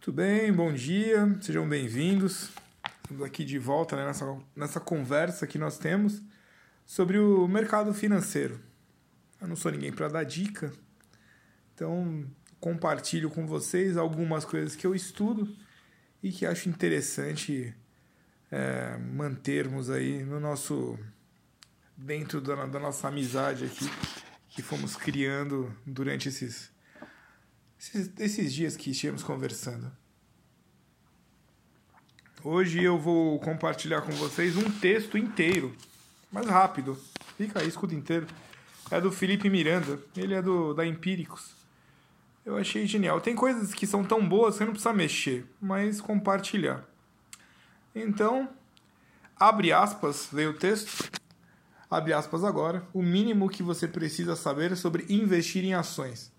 Tudo bem? Bom dia, sejam bem-vindos. Estamos aqui de volta né, nessa, nessa conversa que nós temos sobre o mercado financeiro. Eu não sou ninguém para dar dica, então compartilho com vocês algumas coisas que eu estudo e que acho interessante é, mantermos aí no nosso dentro da, da nossa amizade aqui que fomos criando durante esses, esses, esses dias que estivemos conversando. Hoje eu vou compartilhar com vocês um texto inteiro, mais rápido. Fica aí, escuta inteiro. É do Felipe Miranda, ele é do da Empíricos. Eu achei genial. Tem coisas que são tão boas que você não precisa mexer, mas compartilhar. Então, abre aspas, veio o texto abre aspas agora, o mínimo que você precisa saber sobre investir em ações.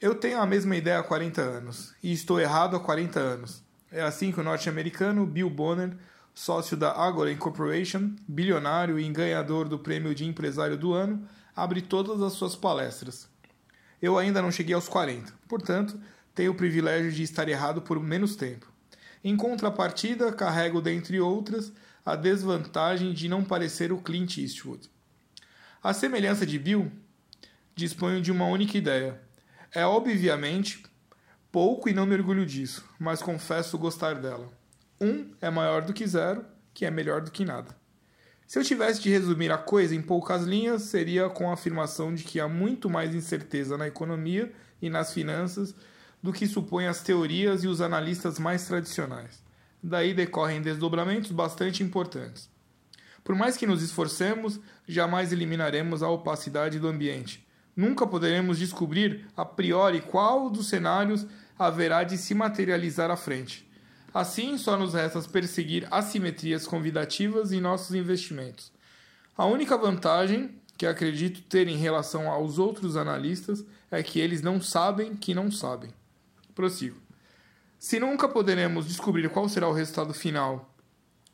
Eu tenho a mesma ideia há 40 anos, e estou errado há 40 anos. É assim que o norte-americano Bill Bonner, sócio da Agora Incorporation, bilionário e ganhador do prêmio de empresário do ano, abre todas as suas palestras. Eu ainda não cheguei aos 40, portanto, tenho o privilégio de estar errado por menos tempo. Em contrapartida, carrego, dentre outras, a desvantagem de não parecer o Clint Eastwood. A semelhança de Bill, disponho de uma única ideia. É obviamente pouco e não me orgulho disso, mas confesso gostar dela. Um é maior do que zero, que é melhor do que nada. Se eu tivesse de resumir a coisa em poucas linhas, seria com a afirmação de que há muito mais incerteza na economia e nas finanças do que supõem as teorias e os analistas mais tradicionais. Daí decorrem desdobramentos bastante importantes. Por mais que nos esforcemos, jamais eliminaremos a opacidade do ambiente. Nunca poderemos descobrir a priori qual dos cenários haverá de se materializar à frente. Assim, só nos resta perseguir assimetrias convidativas em nossos investimentos. A única vantagem que acredito ter em relação aos outros analistas é que eles não sabem que não sabem. Prossigo. Se nunca poderemos descobrir qual será o resultado final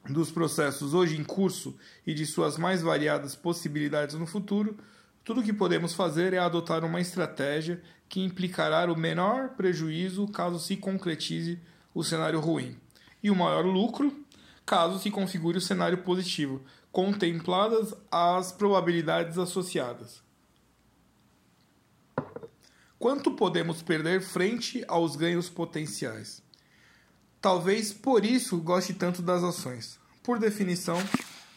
dos processos hoje em curso e de suas mais variadas possibilidades no futuro, tudo o que podemos fazer é adotar uma estratégia que implicará o menor prejuízo caso se concretize o cenário ruim e o maior lucro caso se configure o cenário positivo, contempladas as probabilidades associadas. Quanto podemos perder frente aos ganhos potenciais? Talvez por isso goste tanto das ações. Por definição,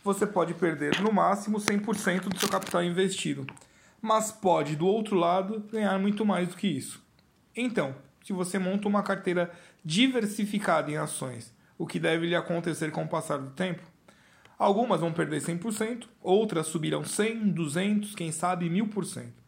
você pode perder no máximo 100% do seu capital investido, mas pode, do outro lado, ganhar muito mais do que isso. Então, se você monta uma carteira diversificada em ações, o que deve lhe acontecer com o passar do tempo? Algumas vão perder 100%, outras subirão 100, 200, quem sabe 1000%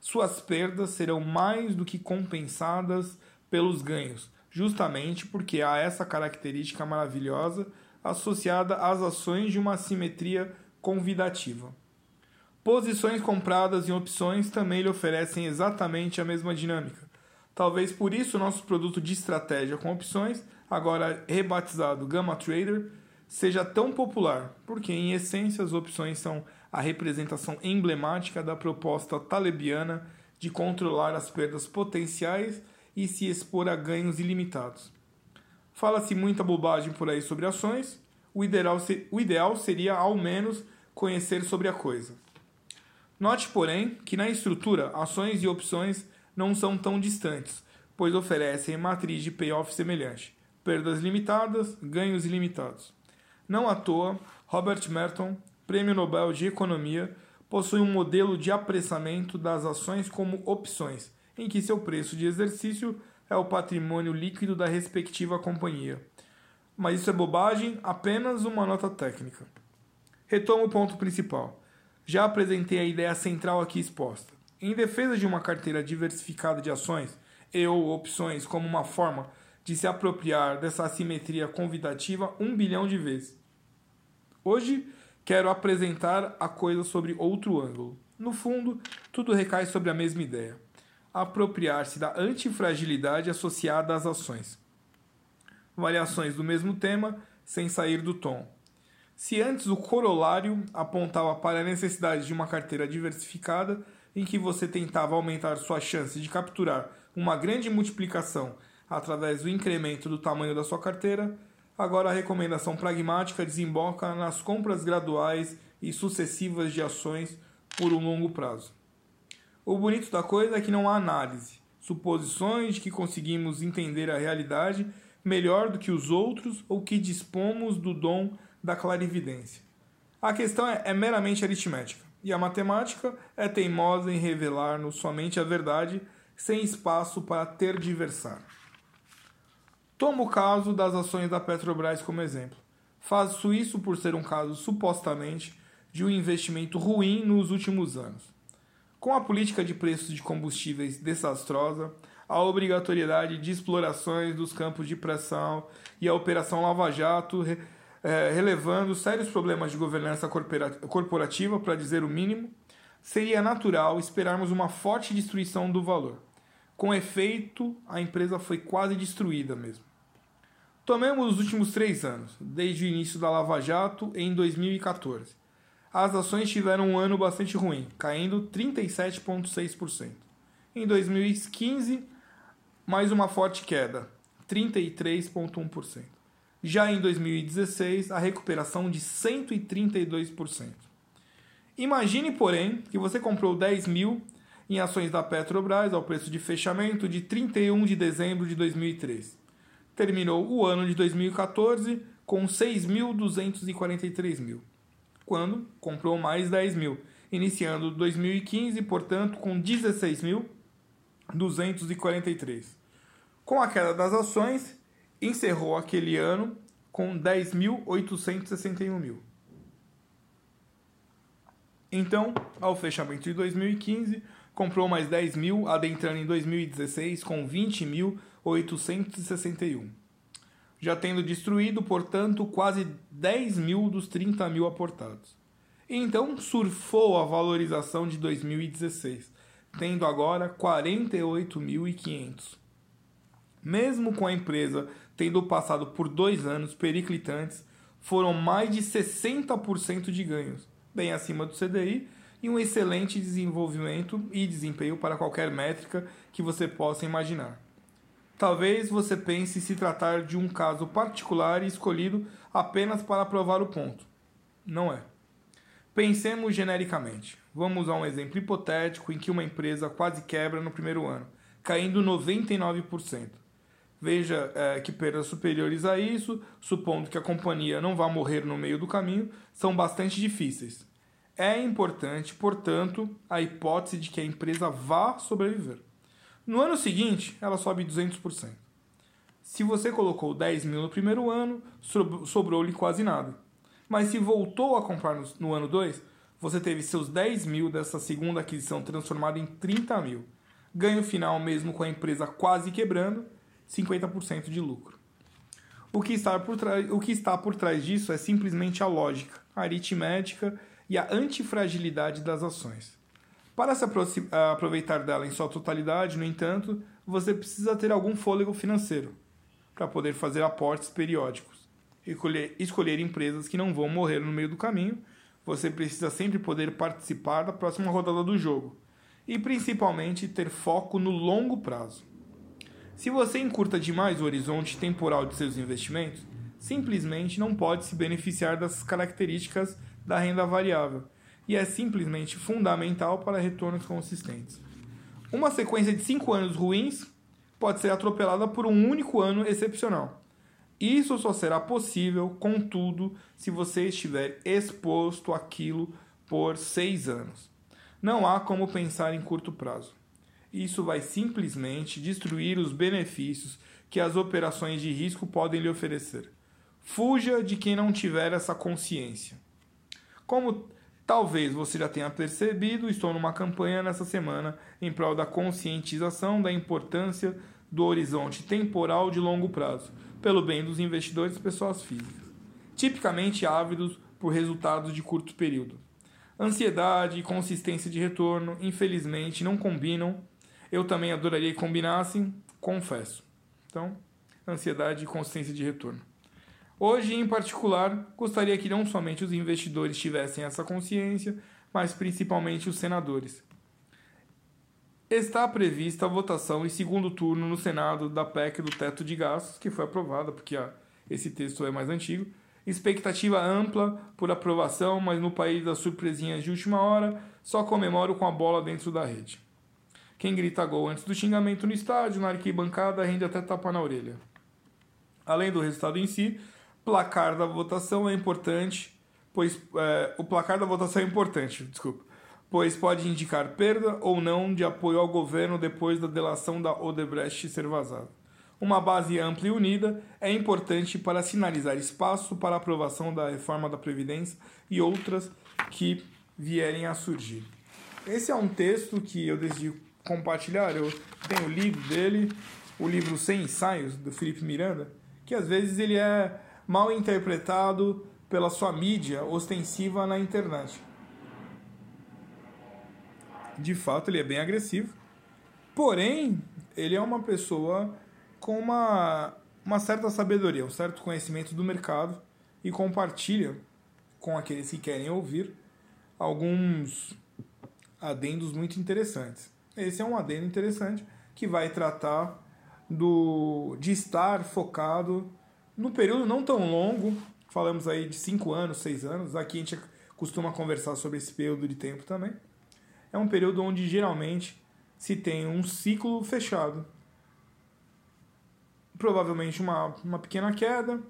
suas perdas serão mais do que compensadas pelos ganhos, justamente porque há essa característica maravilhosa associada às ações de uma simetria convidativa. Posições compradas em opções também lhe oferecem exatamente a mesma dinâmica. Talvez por isso nosso produto de estratégia com opções, agora rebatizado Gamma Trader, seja tão popular, porque em essência as opções são a representação emblemática da proposta talebiana de controlar as perdas potenciais e se expor a ganhos ilimitados. Fala-se muita bobagem por aí sobre ações, o ideal, o ideal seria ao menos conhecer sobre a coisa. Note, porém, que na estrutura ações e opções não são tão distantes, pois oferecem matriz de payoff semelhante, perdas limitadas, ganhos ilimitados. Não à toa, Robert Merton Prêmio Nobel de Economia, possui um modelo de apressamento das ações como opções, em que seu preço de exercício é o patrimônio líquido da respectiva companhia. Mas isso é bobagem, apenas uma nota técnica. Retomo o ponto principal. Já apresentei a ideia central aqui exposta. Em defesa de uma carteira diversificada de ações e ou opções como uma forma de se apropriar dessa assimetria convidativa um bilhão de vezes. Hoje quero apresentar a coisa sobre outro ângulo. No fundo, tudo recai sobre a mesma ideia: apropriar-se da antifragilidade associada às ações. Variações do mesmo tema, sem sair do tom. Se antes o corolário apontava para a necessidade de uma carteira diversificada, em que você tentava aumentar sua chance de capturar uma grande multiplicação através do incremento do tamanho da sua carteira, agora a recomendação pragmática desemboca nas compras graduais e sucessivas de ações por um longo prazo. O bonito da coisa é que não há análise, suposições de que conseguimos entender a realidade melhor do que os outros ou que dispomos do dom da clarividência. A questão é, é meramente aritmética, e a matemática é teimosa em revelar-nos somente a verdade, sem espaço para tergiversar. Toma o caso das ações da Petrobras como exemplo. Faço isso por ser um caso supostamente de um investimento ruim nos últimos anos. Com a política de preços de combustíveis desastrosa, a obrigatoriedade de explorações dos campos de pressão e a Operação Lava Jato, é, relevando sérios problemas de governança corporativa, para dizer o mínimo, seria natural esperarmos uma forte destruição do valor. Com efeito, a empresa foi quase destruída mesmo. Tomemos os últimos três anos, desde o início da Lava Jato em 2014 as ações tiveram um ano bastante ruim, caindo 37,6%. Em 2015, mais uma forte queda, 33,1%. Já em 2016, a recuperação de 132%. Imagine, porém, que você comprou 10 mil em ações da Petrobras ao preço de fechamento de 31 de dezembro de 2003. Terminou o ano de 2014 com 6.243 mil quando comprou mais 10 mil, iniciando 2015, portanto, com 16.243. Com a queda das ações, encerrou aquele ano com 10.861 mil. Então, ao fechamento de 2015, comprou mais 10 mil, adentrando em 2016 com 20.861 já tendo destruído, portanto, quase 10 mil dos 30 mil aportados. Então surfou a valorização de 2016, tendo agora 48.500. Mesmo com a empresa tendo passado por dois anos periclitantes, foram mais de 60% de ganhos, bem acima do CDI, e um excelente desenvolvimento e desempenho para qualquer métrica que você possa imaginar. Talvez você pense se tratar de um caso particular e escolhido apenas para provar o ponto. Não é. Pensemos genericamente. Vamos a um exemplo hipotético em que uma empresa quase quebra no primeiro ano, caindo 99%. Veja é, que perdas superiores a isso, supondo que a companhia não vá morrer no meio do caminho, são bastante difíceis. É importante, portanto, a hipótese de que a empresa vá sobreviver. No ano seguinte, ela sobe 200%. Se você colocou 10 mil no primeiro ano, sobrou-lhe quase nada. Mas se voltou a comprar no, no ano 2, você teve seus 10 mil dessa segunda aquisição transformado em 30 mil. Ganho final mesmo com a empresa quase quebrando, 50% de lucro. O que, está por o que está por trás disso é simplesmente a lógica, a aritmética e a antifragilidade das ações. Para se aproveitar dela em sua totalidade, no entanto, você precisa ter algum fôlego financeiro para poder fazer aportes periódicos. Escolher, escolher empresas que não vão morrer no meio do caminho. Você precisa sempre poder participar da próxima rodada do jogo e principalmente ter foco no longo prazo. Se você encurta demais o horizonte temporal de seus investimentos, simplesmente não pode se beneficiar das características da renda variável e é simplesmente fundamental para retornos consistentes. Uma sequência de cinco anos ruins pode ser atropelada por um único ano excepcional. Isso só será possível, contudo, se você estiver exposto àquilo por seis anos. Não há como pensar em curto prazo. Isso vai simplesmente destruir os benefícios que as operações de risco podem lhe oferecer. Fuja de quem não tiver essa consciência. Como Talvez você já tenha percebido, estou numa campanha nessa semana em prol da conscientização da importância do horizonte temporal de longo prazo, pelo bem dos investidores e pessoas físicas, tipicamente ávidos por resultados de curto período. Ansiedade e consistência de retorno, infelizmente, não combinam. Eu também adoraria que combinassem, confesso. Então, ansiedade e consistência de retorno. Hoje, em particular, gostaria que não somente os investidores tivessem essa consciência, mas principalmente os senadores. Está prevista a votação em segundo turno no Senado da PEC do teto de gastos, que foi aprovada, porque ah, esse texto é mais antigo. Expectativa ampla por aprovação, mas no país das surpresinhas de última hora, só comemoro com a bola dentro da rede. Quem grita gol antes do xingamento no estádio, na arquibancada, rende até tapa na orelha. Além do resultado em si, placar da votação é importante, pois é, o placar da votação é importante, desculpa, pois pode indicar perda ou não de apoio ao governo depois da delação da Odebrecht ser vazada. Uma base ampla e unida é importante para sinalizar espaço para aprovação da reforma da Previdência e outras que vierem a surgir. Esse é um texto que eu decidi compartilhar. Eu tenho o livro dele, o livro Sem Ensaios, do Felipe Miranda, que às vezes ele é mal interpretado pela sua mídia ostensiva na internet. De fato, ele é bem agressivo. Porém, ele é uma pessoa com uma, uma certa sabedoria, um certo conhecimento do mercado e compartilha com aqueles que querem ouvir alguns adendos muito interessantes. Esse é um adendo interessante que vai tratar do de estar focado no período não tão longo, falamos aí de 5 anos, 6 anos, aqui a gente costuma conversar sobre esse período de tempo também. É um período onde geralmente se tem um ciclo fechado. Provavelmente uma, uma pequena queda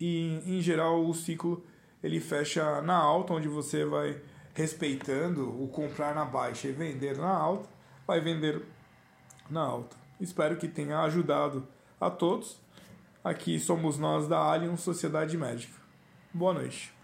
e em geral o ciclo ele fecha na alta onde você vai respeitando o comprar na baixa e vender na alta vai vender na alta. Espero que tenha ajudado a todos aqui somos nós da Alien Sociedade Médica. Boa noite